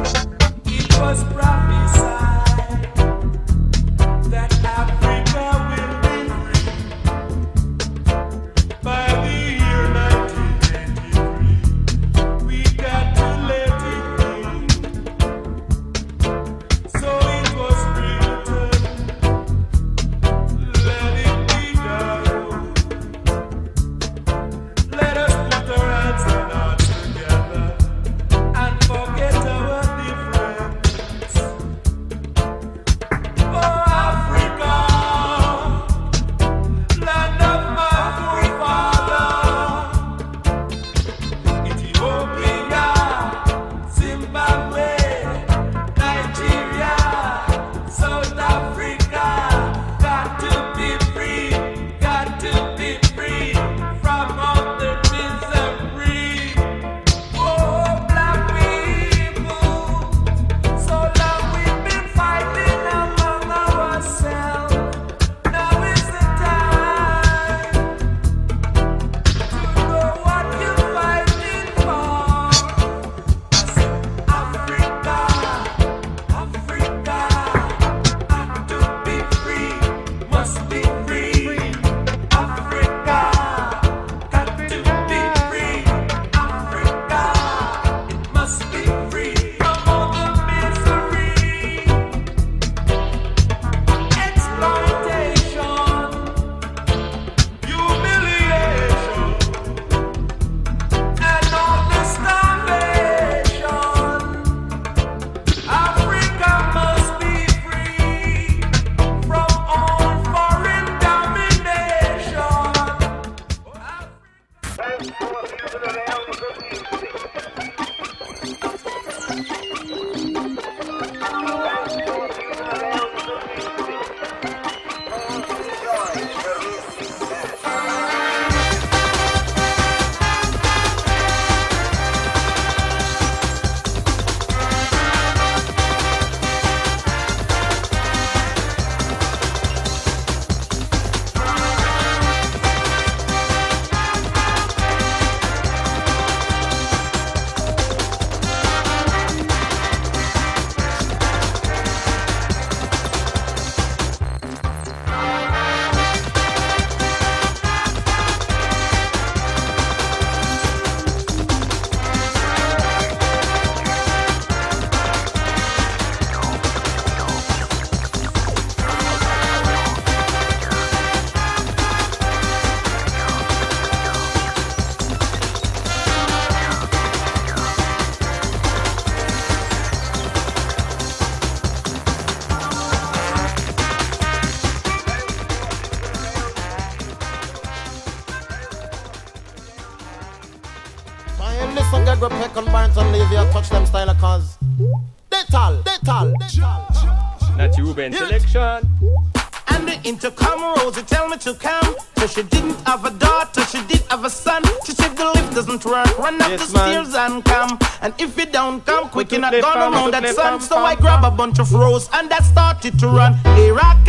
sitting at gun around that sun. So I grab a bunch of rose and I started to run. Iraq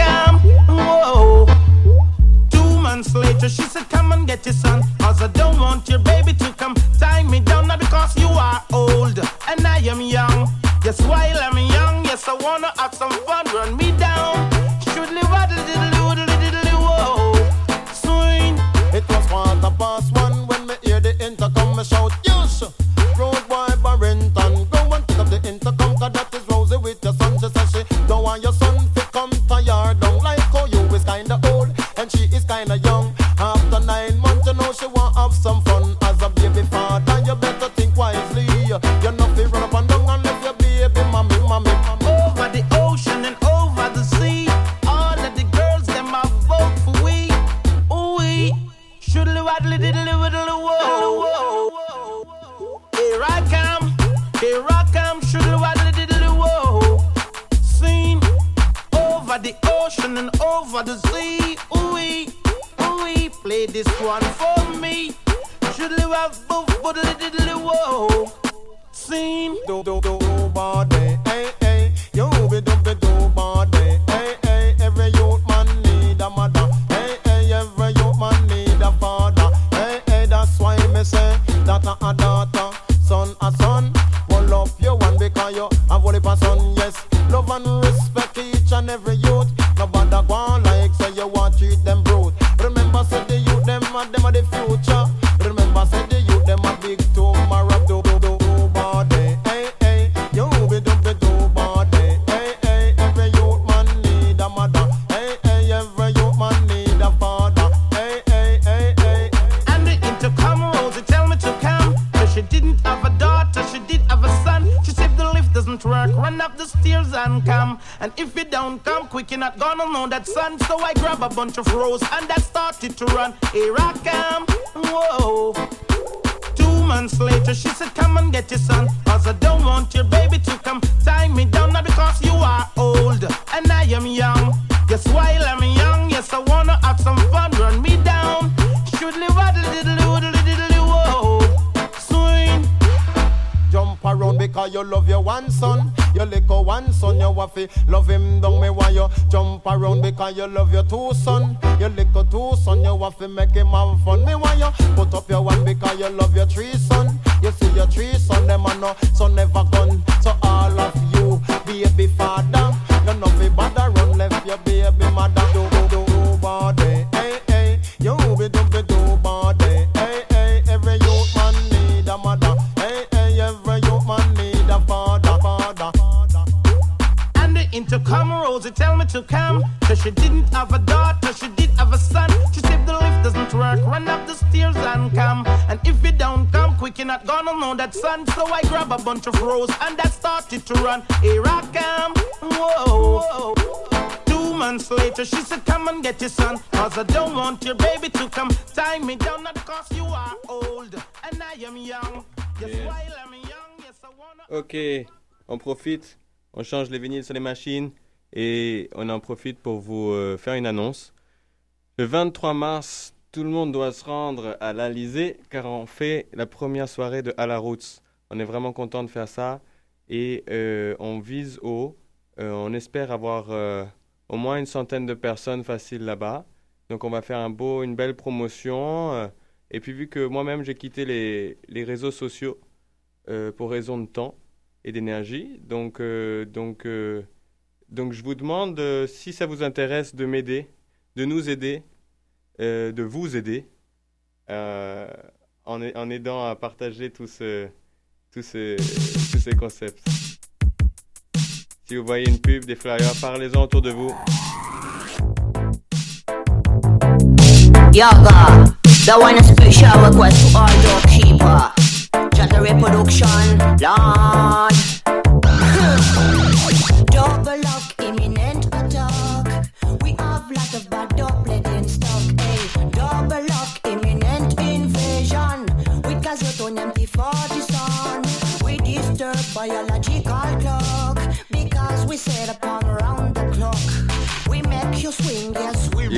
So I grab a bunch of rose and I started to run. Here I come, whoa. Two months later, she said, Come and get your son. Cause I don't want your baby to come tie me down. Not because you are old and I am young. Yes, while I'm young, yes, I wanna have some fun. Run me down. Shoodly waddle diddly woodly diddly whoa. Swing. Jump around because you love your one son. Your little one son, you want to love because you love your two son. Your little two son, you want to make him have fun. Me why you put up your one because you love your three son. You see your three son, them a no son never bunch of rose and I started to run. Here I come, whoa. Two months later, she said, Come and get your son. Cause I don't want your baby to come tie me down. Not because you are old and I am young. Yes, Yeah. while I'm young, yes, I wanna. Ok, on profite, on change les vinyles sur les machines et on en profite pour vous euh, faire une annonce. Le 23 mars, tout le monde doit se rendre à l'Alizé car on fait la première soirée de À la Roots. On est vraiment content de faire ça et euh, on vise haut. Euh, on espère avoir euh, au moins une centaine de personnes faciles là-bas. Donc on va faire un beau, une belle promotion. et puis vu que moi-même j'ai quitté les, les réseaux sociaux pour raison de temps et d'énergie, donc, donc, donc je vous demande si ça vous intéresse de m'aider, de nous aider, de vous aider en, en aidant à partager tout ce, tout ce- tous ces concepts. Si vous voyez une pub, des flyers, parlez-en autour de vous. Yaga, that one a special request to all doorkeeper. Chatter reproduction, Lord.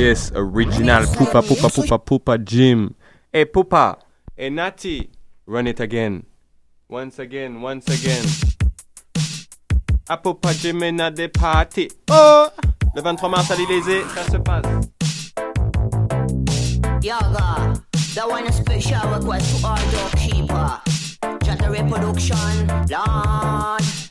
Yes, original Pupa Pupa Pupa Pupa Jim. Hey Pupa, hey Natty, run it again. Once again, once again. À Pupa Jim in a des party. Oh! Le 23 mars à l'Élysée, ça se passe. Yaga, that one a special request to all doorkeeper. Jata reproduction, Lord.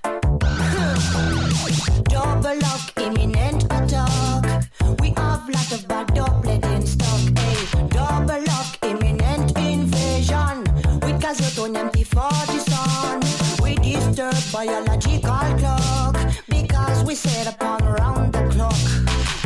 Set upon round the clock.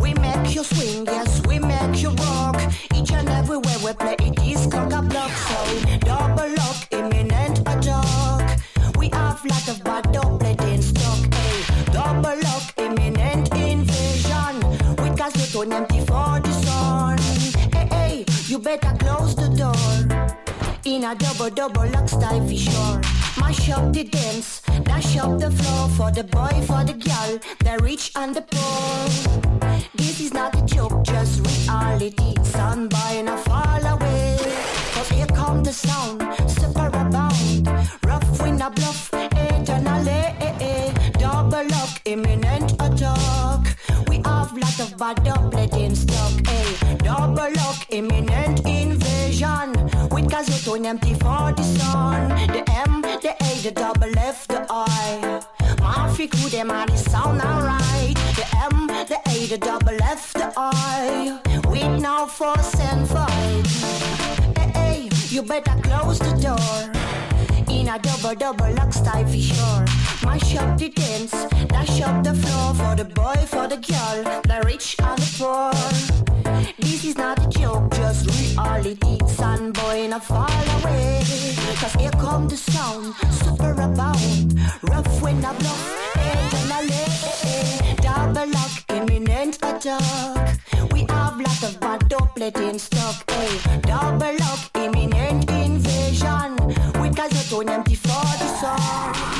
We make you swing, yes, we make you rock. Each and everywhere we play it is cock a block. So double lock, imminent attack. We have lot of bad doublet in stock. Hey, double lock, imminent invasion. With gasoline empty for the sun. Hey, hey, you better. In a double double lock style for sure. Mash up the dance, dash up the floor for the boy, for the girl, the rich and the poor. This is not a joke, just reality. Son by and I fall away. Cause here come the sound, super abound. Rough wind a bluff, eternally. Eh, eh, eh. Double lock, imminent attack. We have lot of bad doublet in stock. Hey, double lock, imminent. With empty for the sun. The M, the A, the double F, the I. Mafia them are the sound alright. The M, the A, the double F, the I. With no force and fight. Hey, hey, you better close the door. In a double double lock style for sure. Mash up the dance, dash up the floor for the boy, for the girl, the rich and the poor. This is not a joke, just reality. Son boy, not fall away. Cause here come the sound, super abound. Rough when I bluff, eternally. Double lock, imminent attack. We have lot of bad doublet in stock. Hey, eh? double lock sogno antifodi sono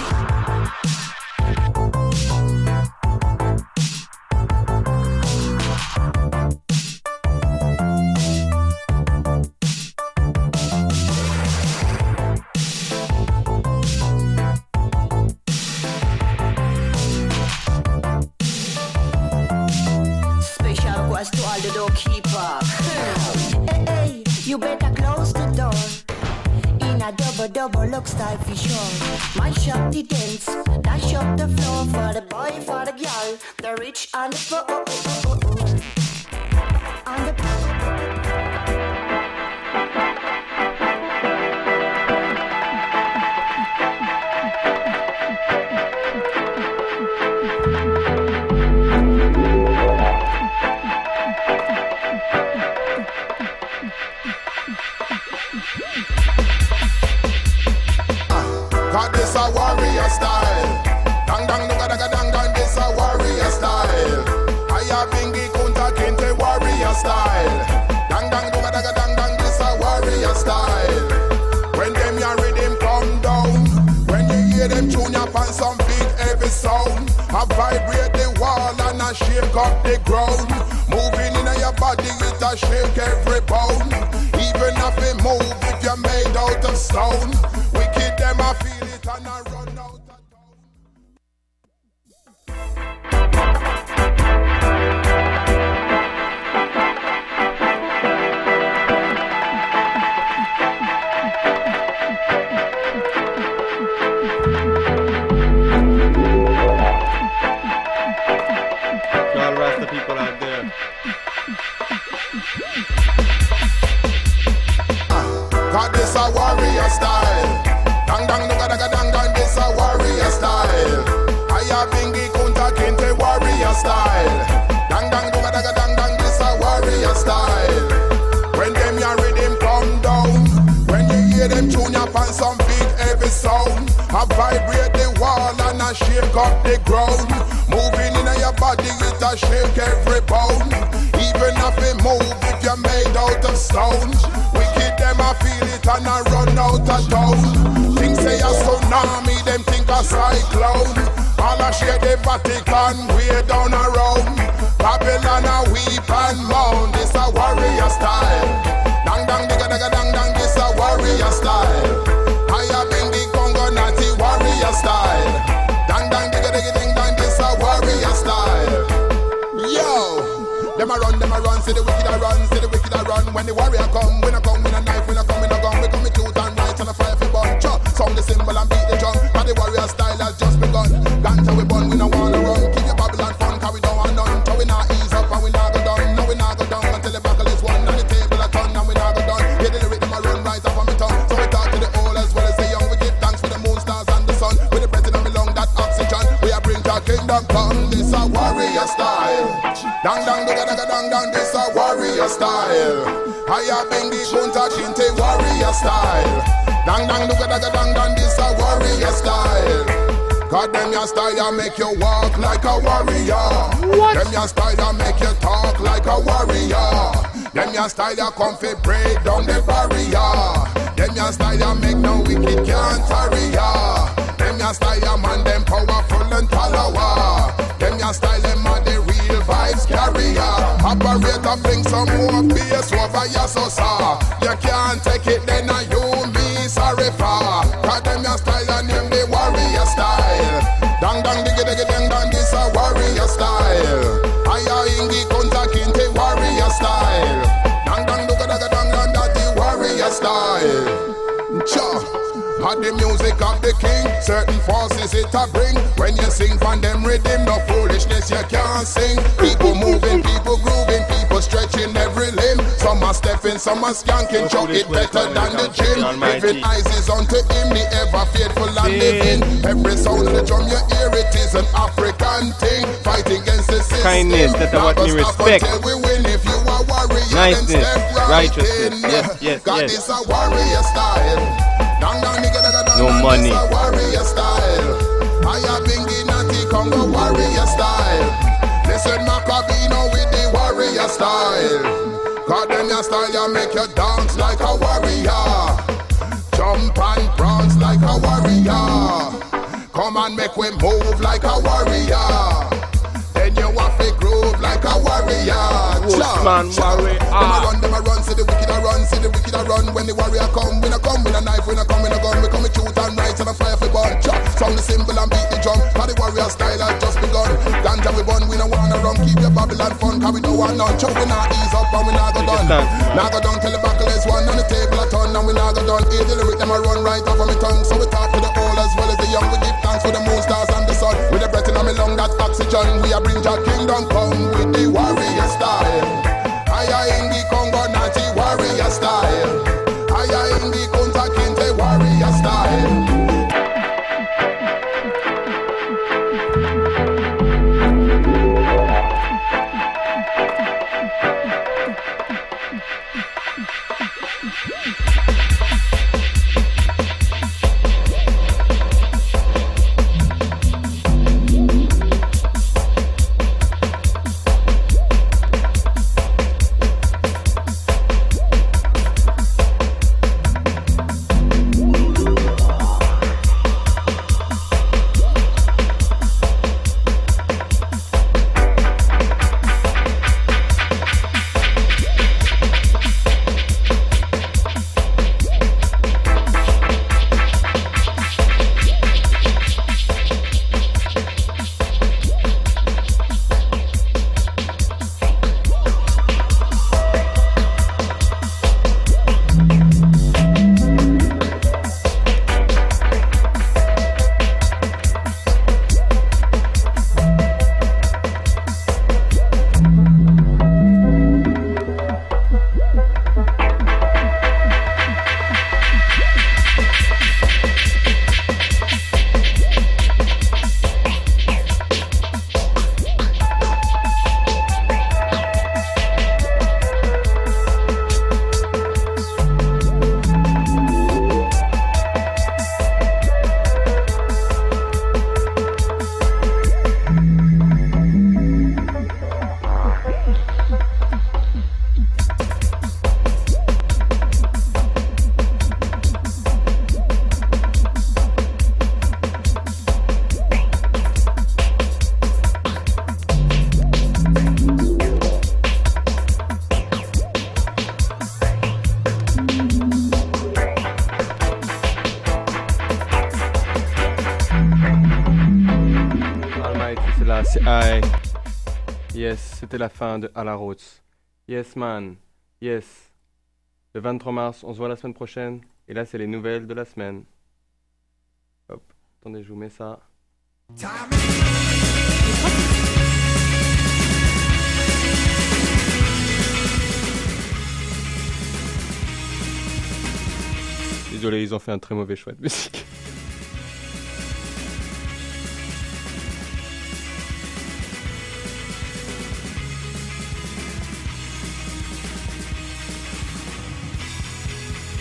look style for sure. Mash up the dance, dash up the floor for the boy, for the girl, the rich and the poor. Warrior style. Dang dang nuga daga dang dang, this a warrior style. When them ya rhythm come down, when you hear them tune up on some big heavy sound, I vibrate the wall and I shake up the ground. Moving in your body, it a shake every bone. Even if it move, if you're made out of stone, wicked them I feel shake up the ground. Moving in your body, it a shake every bone. Even if it move, if you're made out of stone. Wicked them I feel it and I run out of town. Things say a tsunami, them think a cyclone. All I share the Vatican way down around. Babylon a weep and moan. The warrior come, we not come with a knife, we not come with a gun, we come with truth and right and a fire for bun. Cha, sound the cymbal and beat the drum, cause the warrior style has just begun. Ganja we bun, we no wanna run, keep your Babylon fun, cause we don't want none. So we not ease up and we not go down, no we not go down until the buckle is won and the table a turn and we not go down. Hear the them a run right off of me tongue. So we talk to the old as well as the young, we give thanks for the moon, stars and the sun. With the breath in my lung, that oxygen, we are bring our kingdom come. This a warrior style. Dang dang dang dang dang dang, this a warrior style. I have been the Kunta Kinte warrior style. Dang dang dang dang dang dang, this a warrior style. God them your style make you walk like a warrior. What? Them your style make you talk like a warrior. Them your style come fi break down the barrier. Them your style make no wicked can't tarry ya. Them your style man them powerful and talawa. Them your style them are the real vibes carrier. Operator fling some more bass over your sosa. You can't take it then I you me sorry for. Cause them your style ya name the warrior style. Dang dang diggy diggy dang dang this a warrior style. Aya ingi konta kinte warrior style. Dang dang duga daga dang dang that the warrior style. Cha. Had the music of the king, certain forces it a bring. When you sing from them rhythm, no foolishness you can't sing. People moving, people grooving, Stepping, some are skanking, chuck it better than the gym. Giving eyes is unto him, the ever faithful and living. Every sound of the drum you hear, it is an African thing. Fighting against the system. Kindness, that's what me Never stop respect. we win. If you are warrior, Niceness, right righteousness. in. Yes, yes, God yes. is a warrior style. Dang dang nigga dang dang No dang, money. This a warrior style. I have been Nati Congo warrior style. Listen Macabino with the warrior style. God them your style, you make you dance like a warrior. Jump and prance like a warrior. Come and make we move like a warrior. You groove like a warrior. Wolfman warrior. Them a run, them a run, see the wicked a run, see the wicked a run. When the warrior come, we no come with a knife, we no come with a gun, we come with truth and right and a fire for burn. Cha, sound the cymbal and beat the drum. Cause the warrior style has just begun. Ganja we burn, we no wanna run, keep your Babylon fun, cause we don't want none. Cha, we not ease up and we not go done. Not go down till the buckle is one on the table a turn and we not go done. Hear the lyric, them a run right off of me tongue. So we talk to the old as well as the young. We give thanks for the moon, stars and the sun. With the breath in my lung, that oxygen. We a bring your kingdom come with the warrior style. Aya in the Congo, Nati warrior style. C'était la fin de À la Roots. Yes, man. Yes. Le 23 mars, on se voit la semaine prochaine. Et là, c'est les nouvelles de la semaine. Hop, attendez, je vous mets ça. Désolé, ils ont fait un très mauvais choix de musique.